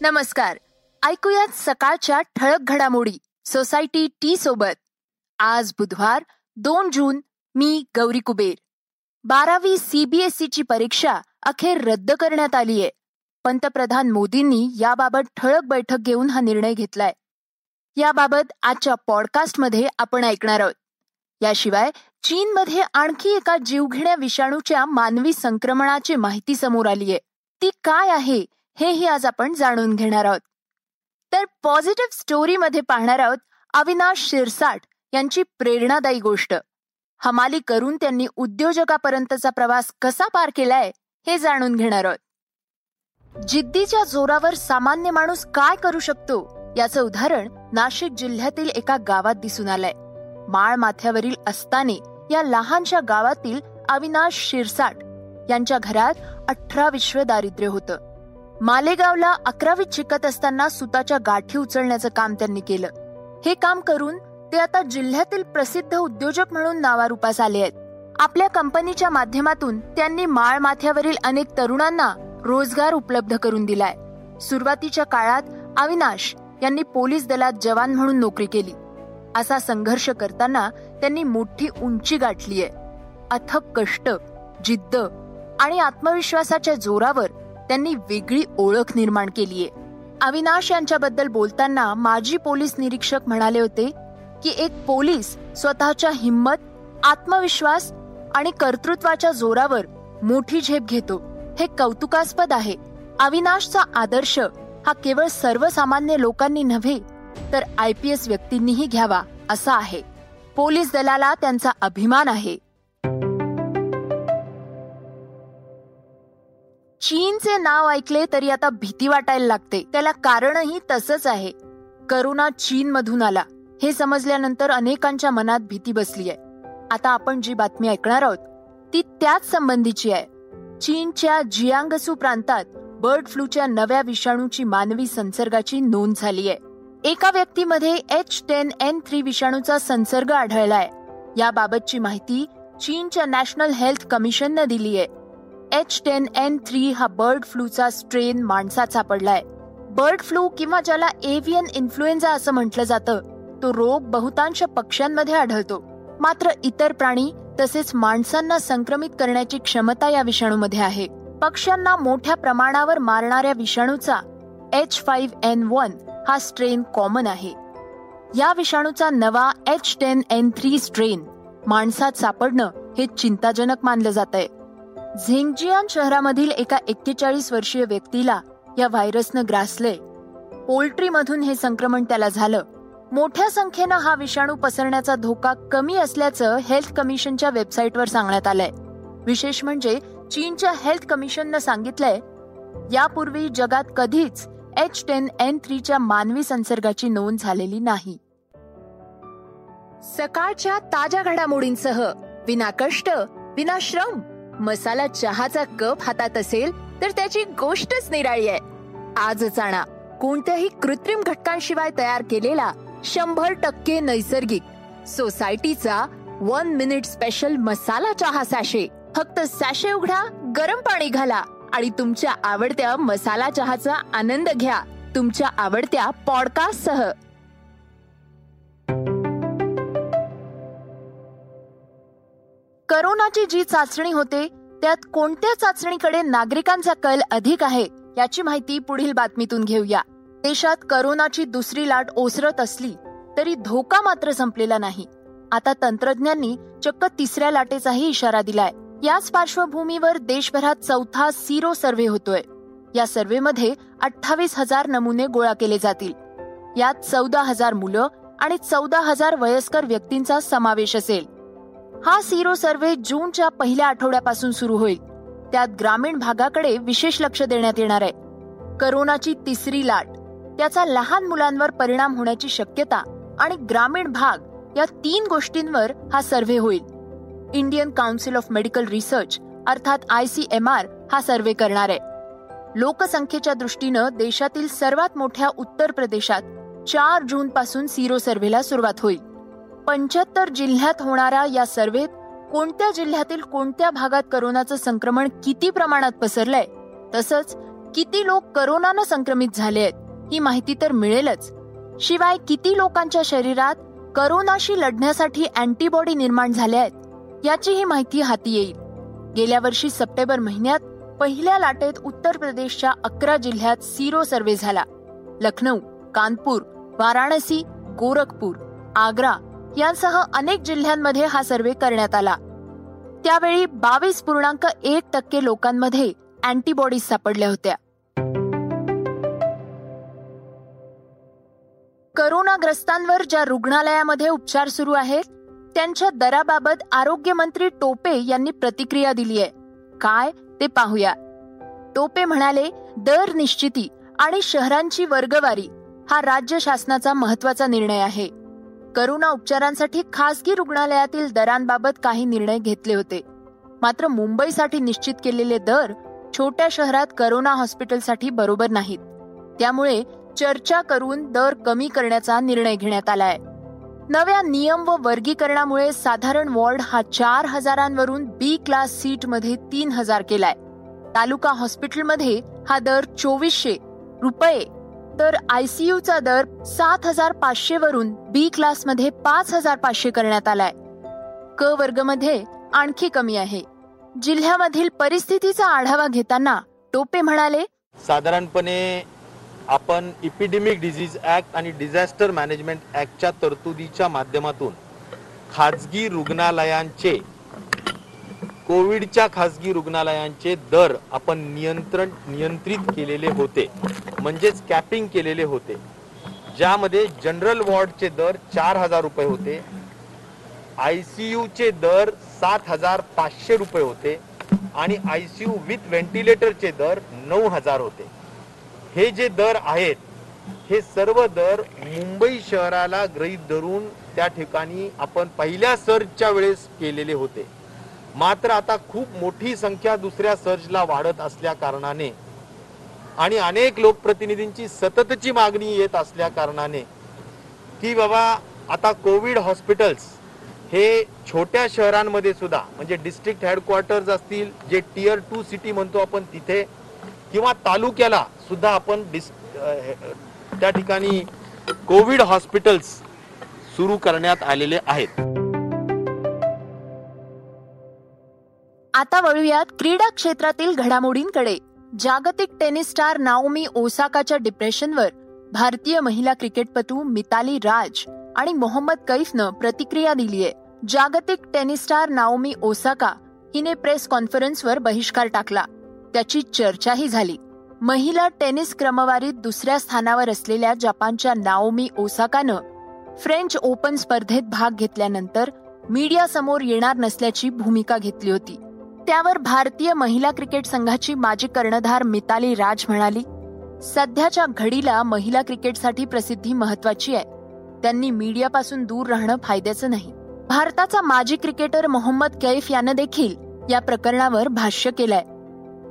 नमस्कार. ऐकूयात सकाळच्या ठळक घडामोडी सोसायटी टी सोबत. आज बुधवार दोन जून मी गौरी कुबेर. बारावी सीबीएसईची परीक्षा अखेर रद्द करण्यात आली आहे पंतप्रधान मोदींनी याबाबत ठळक बैठक घेऊन हा निर्णय घेतलाय. याबाबत आजच्या पॉडकास्टमध्ये आपण ऐकणार आहोत. याशिवाय चीनमध्ये आणखी एका जीवघेण्या विषाणूच्या मानवी संक्रमणाची माहिती समोर आली आहे ती काय आहे? हेही आज आपण जाणून घेणार आहोत. तर पॉझिटिव्ह स्टोरीमध्ये पाहणार आहोत अविनाश शिरसाट यांची प्रेरणादायी गोष्ट. हमाली करून त्यांनी उद्योजकापर्यंतचा प्रवास कसा पार केलाय हे जाणून घेणार आहोत. जिद्दीच्या जोरावर सामान्य माणूस काय करू शकतो याचं उदाहरण नाशिक जिल्ह्यातील एका गावात दिसून आलंय. माळ माथ्यावरील अस्ताने या लहानशा गावातील अविनाश शिरसाट यांच्या घरात अठरा विश्व दारिद्र्य होतं. मालेगावला अकरावीत शिकत असताना सुताच्या गाठी उचलण्याचं काम त्यांनी केलं. हे काम करून ते आता जिल्ह्यातील प्रसिद्ध उद्योजक म्हणून नावारूपास आले आहेत. आपल्या कंपनीच्या माध्यमातून त्यांनी माळ माथ्यावरील अनेक तरुणांना रोजगार उपलब्ध करून दिलाय. सुरुवातीच्या काळात अविनाश यांनी पोलीस दलात जवान म्हणून नोकरी केली. असा संघर्ष करताना त्यांनी मोठी उंची गाठलीय. अथक कष्ट जिद्द आणि आत्मविश्वासाच्या जोरावर त्यांनी वेगळी ओळख निर्माण केलीये. अविनाश यांच्याबद्दल बोलताना माजी पोलीस निरीक्षक म्हणाले होते की एक पोलीस स्वतःच्या हिंमत आत्मविश्वास आणि कर्तृत्वाच्या जोरावर मोठी झेप घेतो. हे कौतुकास्पद आहे. अविनाशचा आदर्श हा केवळ सर्वसामान्य लोकांनी नव्हे तर आय पी एस व्यक्तींनीही घ्यावा असा आहे. पोलीस दलाला त्यांचा अभिमान आहे. चीनचे नाव ऐकले तरी आता भीती वाटायला लागते. त्याला कारणही तसंच आहे. करोना चीन मधून आला. हे समजल्यानंतर अनेकांच्या मनात भीती बसली आहे. आता आपण जी बातमी ऐकणार आहोत ती त्याच संबंधीची आहे. चीनच्या जियांगसू प्रांतात बर्ड फ्लूच्या नव्या विषाणूची मानवी संसर्गाची नोंद झाली आहे. एका व्यक्तीमध्ये एच टेन एन थ्री विषाणूचा संसर्ग आढळलाय. याबाबतची माहिती चीनच्या नॅशनल हेल्थ कमिशननं दिली आहे. एच टेन एन थ्री हा बर्ड फ्लूचा स्ट्रेन माणसात सापडलाय. बर्ड फ्लू किंवा ज्याला एव्हियन इन्फ्लुएन्झा असं म्हटलं जातं तो रोग बहुतांश पक्ष्यांमध्ये आढळतो. मात्र इतर प्राणी तसेच माणसांना संक्रमित करण्याची क्षमता या विषाणूमध्ये आहे. पक्ष्यांना मोठ्या प्रमाणावर मारणाऱ्या विषाणूचा एच फाईव्ह एन वन हा स्ट्रेन कॉमन आहे. या विषाणूचा नवा H ten N three strain माणसात सापडणं हे चिंताजनक मानलं जात आहे झेंगजियान शहरामधील एका एक्केचाळीस वर्षीय व्यक्तीला या व्हायरसनं ग्रासलंय पोल्ट्रीमधून हे संक्रमण त्याला झालं. मोठ्या संख्येनं हा विषाणू पसरण्याचा धोका कमी असल्याचं हेल्थ कमिशनच्या वेबसाईटवर सांगण्यात आलंय. विशेष म्हणजे चीनच्या हेल्थ कमिशननं सांगितलंय यापूर्वी जगात कधीच एच टेन एन थ्रीच्या मानवी संसर्गाची नोंद झालेली नाही. सकाळच्या ताज्या घडामोडींसह विनाकष्ट विनाश्रम. मसाला चहाचा कप हातात असेल तर त्याची गोष्टच निराळी आहे. आजच आणा. कोणत्याही कृत्रिम घटकांशिवाय तयार केलेला शंभर टक्के नैसर्गिक सोसायटीचा वन मिनिट स्पेशल मसाला चहा सॅशे. फक्त सॅशे उघडा गरम पाणी घाला आणि तुमच्या आवडत्या मसाला चहाचा आनंद घ्या. तुमच्या आवडत्या पॉडकास्ट सह कोरोनाची जी चाचणी होते त्यात कोणत्या चाचणीकडे नागरिकांचा कल अधिक आहे याची माहिती पुढील बातमीतून घेऊया. देशात करोनाची दुसरी लाट ओसरत असली तरी धोका मात्र संपलेला नाही. आता तंत्रज्ञांनी चक्क तिसऱ्या लाटेचाही इशारा दिलाय. याच पार्श्वभूमीवर देशभरात चौथा सिरो सर्व्हे होतोय. या सर्व्हेमध्ये अठ्ठावीस हजार नमुने गोळा केले जातील. यात चौदा हजार मुलं आणि चौदा हजार वयस्कर व्यक्तींचा समावेश असेल. हा सिरो सर्व्हे जूनच्या पहिल्या आठवड्यापासून सुरू होईल. त्यात ग्रामीण भागाकडे विशेष लक्ष देण्यात येणार आहे. करोनाची तिसरी लाट त्याचा लहान मुलांवर परिणाम होण्याची शक्यता आणि ग्रामीण भाग या तीन गोष्टींवर हा सर्व्हे होईल. Indian Council of Medical Research अर्थात आय सी एम आर हा सर्व्हे करणार आहे. लोकसंख्येच्या दृष्टीनं देशातील सर्वात मोठ्या उत्तर प्रदेशात चार जून पासून सिरो सर्व्हेला सुरुवात होईल. पंच्याहत्तर जिल्ह्यात होणाऱ्या या सर्व्हेत कोणत्या जिल्ह्यातील कोणत्या भागात करोनाचं संक्रमण किती प्रमाणात पसरलंय तसंच किती लोक करोनानं संक्रमित झाले आहेत ही माहिती तर मिळेलच. शिवाय किती लोकांच्या शरीरात करोनाशी लढण्यासाठी अँटीबॉडी निर्माण झाल्या आहेत याचीही माहिती हाती येईल. गेल्या वर्षी सप्टेंबर महिन्यात पहिल्या लाटेत उत्तर प्रदेशच्या अकरा जिल्ह्यात सिरो सर्वे झाला. लखनौ कानपूर वाराणसी गोरखपूर आग्रा यांसह अनेक जिल्ह्यांमध्ये हा सर्वे करण्यात आला. त्यावेळी बावीस पूर्णांक एक टक्के लोकांमध्ये अँटीबॉडीज सापडल्या होत्या. करोनाग्रस्तांवर ज्या रुग्णालयामध्ये उपचार सुरू आहेत त्यांच्या दराबाबत आरोग्यमंत्री टोपे यांनी प्रतिक्रिया दिली आहे. काय? ते पाहूया. टोपे म्हणाले दर निश्चिती आणि शहरांची वर्गवारी हा राज्य शासनाचा महत्त्वाचा निर्णय आहे. करोना उपचारांसाठी खासगी रुग्णालयातील दरांबाबत काही निर्णय घेतले होते. मात्र मुंबईसाठी निश्चित केलेले दर छोट्या शहरात करोना हॉस्पिटलसाठी बरोबर नाहीत. त्यामुळे चर्चा करून दर कमी करण्याचा निर्णय घेण्यात आलाय. नव्या नियम व वर्गीकरणामुळे साधारण वॉर्ड हा चार हजारांवरून बी क्लास सीटमध्ये तीन हजार केलाय. तालुका हॉस्पिटलमध्ये हा दर चोवीसशे रुपये तर आयसीयूचा दर सात हजार पाचशे वरून बी क्लासमध्ये पाच हजार पाचशे करण्यात आलाय. क वर्गमध्ये आणखी कमी आहे. जिल्ह्यामधील परिस्थितीचा आढावा घेताना टोपे म्हणाले साधारणपणे आपण इपिडेमिक डिझीज ऍक्ट आणि डिझास्टर मॅनेजमेंट ऍक्टच्या तरतुदीच्या माध्यमातून खाजगी रुग्णालयांचे कोविडच्या खाजगी रुग्णालयांचे दर आपण नियंत्रण नियंत्रित केलेले होते. म्हणजेच कॅपिंग केलेले होते. ज्यामध्ये जनरल वॉर्डचे दर चार हजार रुपये होते. आय सी यूचे दर सात हजार पाचशे रुपये होते. आणि आय सी यू विथ व्हेंटिलेटरचे दर नऊ हजार होते. हे जे दर आहेत हे सर्व दर मुंबई शहराला गृहीत धरून त्या ठिकाणी आपण पहिल्या सर्चच्या वेळेस केलेले होते. मात्र आता खूप मोठी संख्या दुसऱ्या सर्जला वाढत असल्या कारणाने आणि अनेक लोकप्रतिनिधींची सततची मागणी येत असल्या कारणाने की बाबा आता कोविड हॉस्पिटल्स हे छोट्या शहरांमध्ये सुद्धा म्हणजे डिस्ट्रिक्ट हेडक्वार्टर्स असतील जे टियर टू सिटी म्हणतो आपण तिथे किंवा तालुक्याला सुद्धा आपण डिस त्या ठिकाणी कोविड हॉस्पिटल्स सुरू करण्यात आलेले आहेत. आता वळूयात क्रीडा क्षेत्रातील घडामोडींकडे. जागतिक टेनिस स्टार नाओमी ओसाकाच्या डिप्रेशनवर भारतीय महिला क्रिकेटपटू मिताली राज आणि मोहम्मद कैफनं प्रतिक्रिया दिलीय. जागतिक टेनिस स्टार नाओमी ओसाका हिने प्रेस कॉन्फरन्सवर बहिष्कार टाकला. त्याची चर्चाही झाली. महिला टेनिस क्रमवारीत दुसऱ्या स्थानावर असलेल्या जपानच्या नाओमी ओसाकानं फ्रेंच ओपन स्पर्धेत भाग घेतल्यानंतर मीडियासमोर येणार नसल्याची भूमिका घेतली होती. त्यावर भारतीय महिला क्रिकेट संघाची माजी कर्णधार मिताली राज म्हणाली सध्याच्या घडीला महिला क्रिकेटसाठी प्रसिद्धी महत्वाची आहे. त्यांनी मीडियापासून दूर राहणं फायद्याचं नाही. भारताचा माजी क्रिकेटर मोहम्मद कैफ यानं देखील या प्रकरणावर भाष्य केलंय.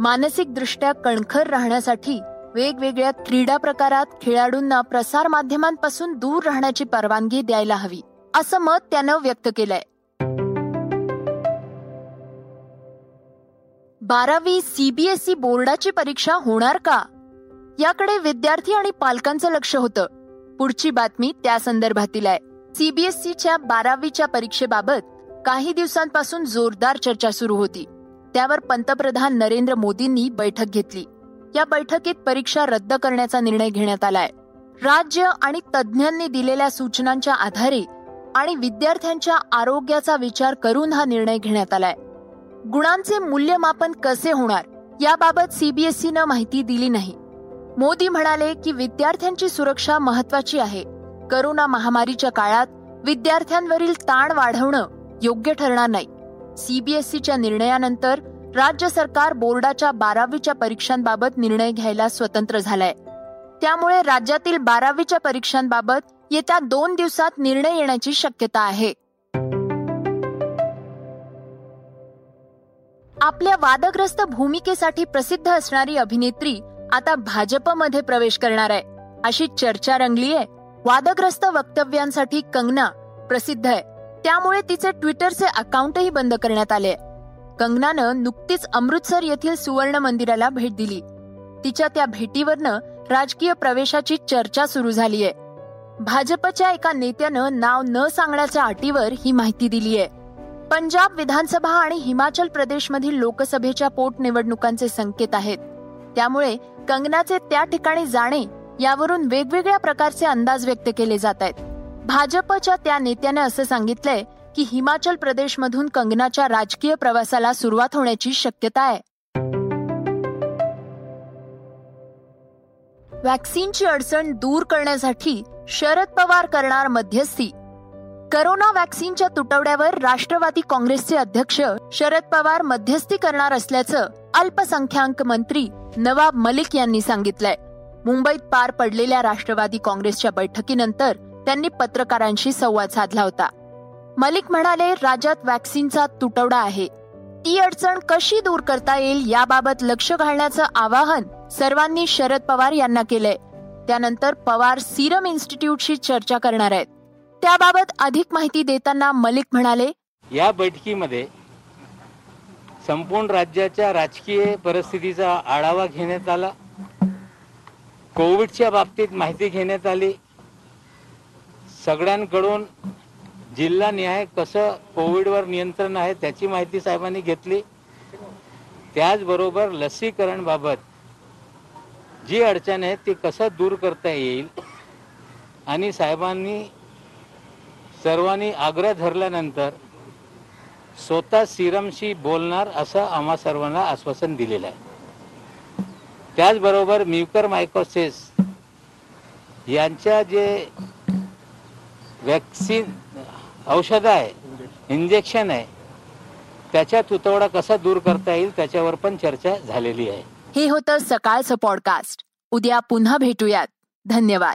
मानसिक दृष्ट्या कणखर राहण्यासाठी वेगवेगळ्या क्रीडा प्रकारात खेळाडूंना प्रसार माध्यमांपासून दूर राहण्याची परवानगी द्यायला हवी असं मत त्यानं व्यक्त केलंय. बारावी सीबीएसई बोर्डाची परीक्षा होणार का? याकडे विद्यार्थी आणि पालकांचं लक्ष होतं. पुढची बातमी त्या संदर्भातील आहे. सीबीएसईच्या बारावीच्या परीक्षेबाबत काही दिवसांपासून जोरदार चर्चा सुरू होती. त्यावर पंतप्रधान नरेंद्र मोदींनी बैठक घेतली. या बैठकीत परीक्षा रद्द करण्याचा निर्णय घेण्यात आलाय. राज्य आणि तज्ज्ञांनी दिलेल्या सूचनांच्या आधारे आणि विद्यार्थ्यांच्या आरोग्याचा विचार करून हा निर्णय घेण्यात आलाय. गुणांचे मूल्यमापन कसे होणार याबाबत सीबीएसईनं माहिती दिली नाही. मोदी म्हणाले की विद्यार्थ्यांची सुरक्षा महत्वाची आहे. करोना महामारीच्या काळात विद्यार्थ्यांवरील ताण वाढवणं योग्य ठरणार नाही. सीबीएसईच्या निर्णयानंतर राज्य सरकार बोर्डाच्या बारावीच्या परीक्षांबाबत निर्णय घ्यायला स्वतंत्र झालाय. त्यामुळे राज्यातील बारावीच्या परीक्षांबाबत येत्या दोन दिवसात निर्णय येण्याची शक्यता आहे. आपल्या वादग्रस्त भूमिकेसाठी प्रसिद्ध असणारी अभिनेत्री आता भाजपमध्ये प्रवेश करणार आहे. अशी चर्चा रंगली आहे वादग्रस्त वक्तव्यांसाठी कंगना प्रसिद्ध आहे. त्यामुळे तिचे ट्विटरचे अकाउंटही बंद करण्यात आले कंगनानं नुकतीच अमृतसर येथील सुवर्ण मंदिराला भेट दिली. तिच्या त्या भेटीवरनं राजकीय प्रवेशाची चर्चा सुरू झालीय. भाजपच्या एका नेत्यानं नाव न सांगण्याच्या अटीवर ही माहिती दिलीय. पंजाब विधानसभा आणि हिमाचल प्रदेशमधील लोकसभेच्या पोटनिवडणुकांचे संकेत आहेत. त्यामुळे कंगनाचे त्या ठिकाणी जाणे यावरून वेगवेगळ्या प्रकारचे अंदाज व्यक्त केले जात आहेत. भाजपच्या त्या नेत्याने असं सांगितलंय की हिमाचल प्रदेशमधून कंगनाच्या राजकीय प्रवासाला सुरुवात होण्याची शक्यता आहे. वॅक्सिनची अडचण दूर करण्यासाठी शरद पवार करणार मध्यस्थी. करोना वॅक्सिनच्या तुटवड्यावर राष्ट्रवादी काँग्रेसचे अध्यक्ष शरद पवार मध्यस्थी करणार असल्याचं अल्पसंख्याक मंत्री नवाब मलिक यांनी सांगितलंय. मुंबईत पार पडलेल्या राष्ट्रवादी काँग्रेसच्या बैठकीनंतर त्यांनी पत्रकारांशी संवाद साधला होता. मलिक म्हणाले राज्यात वॅक्सिनचा तुटवडा आहे. ती अडचण कशी दूर करता येईल याबाबत लक्ष घालण्याचं आवाहन सर्वांनी शरद पवार यांना केलंय. त्यानंतर पवार सिरम इन्स्टिट्यूटशी चर्चा करणार आहेत. त्याबाबत अधिक माहिती देताना मलिक म्हणाले या बैठकीमध्ये संपूर्ण राज्याच्या राजकीय परिस्थितीचा आढावा घेण्यात आला. कोविडच्या बाबतीत माहिती घेण्यात आली. सगळ्यांकडून जिल्हा न्याय कसं कोविडवर नियंत्रण आहे त्याची माहिती साहेबांनी घेतली. त्याचबरोबर लसीकरणबाबत जी अडचण आहे ती कसं दूर करता येईल आणि साहेबांनी सर्वांनी आग्रह धरल्यानंतर स्वतः सिरमशी बोलणार असं आम्हा सर्वांना आश्वासन दिलेलं आहे. त्याचबरोबर म्युकर मायकोसिस यांच्या जे वॅक्सिन औषधं आहे इंजेक्शन आहे त्याच्या तुतवडा कसा दूर करता येईल त्याच्यावर पण चर्चा झालेली आहे. हे होतं सकाळचं पॉडकास्ट. उद्या पुन्हा भेटूयात. धन्यवाद.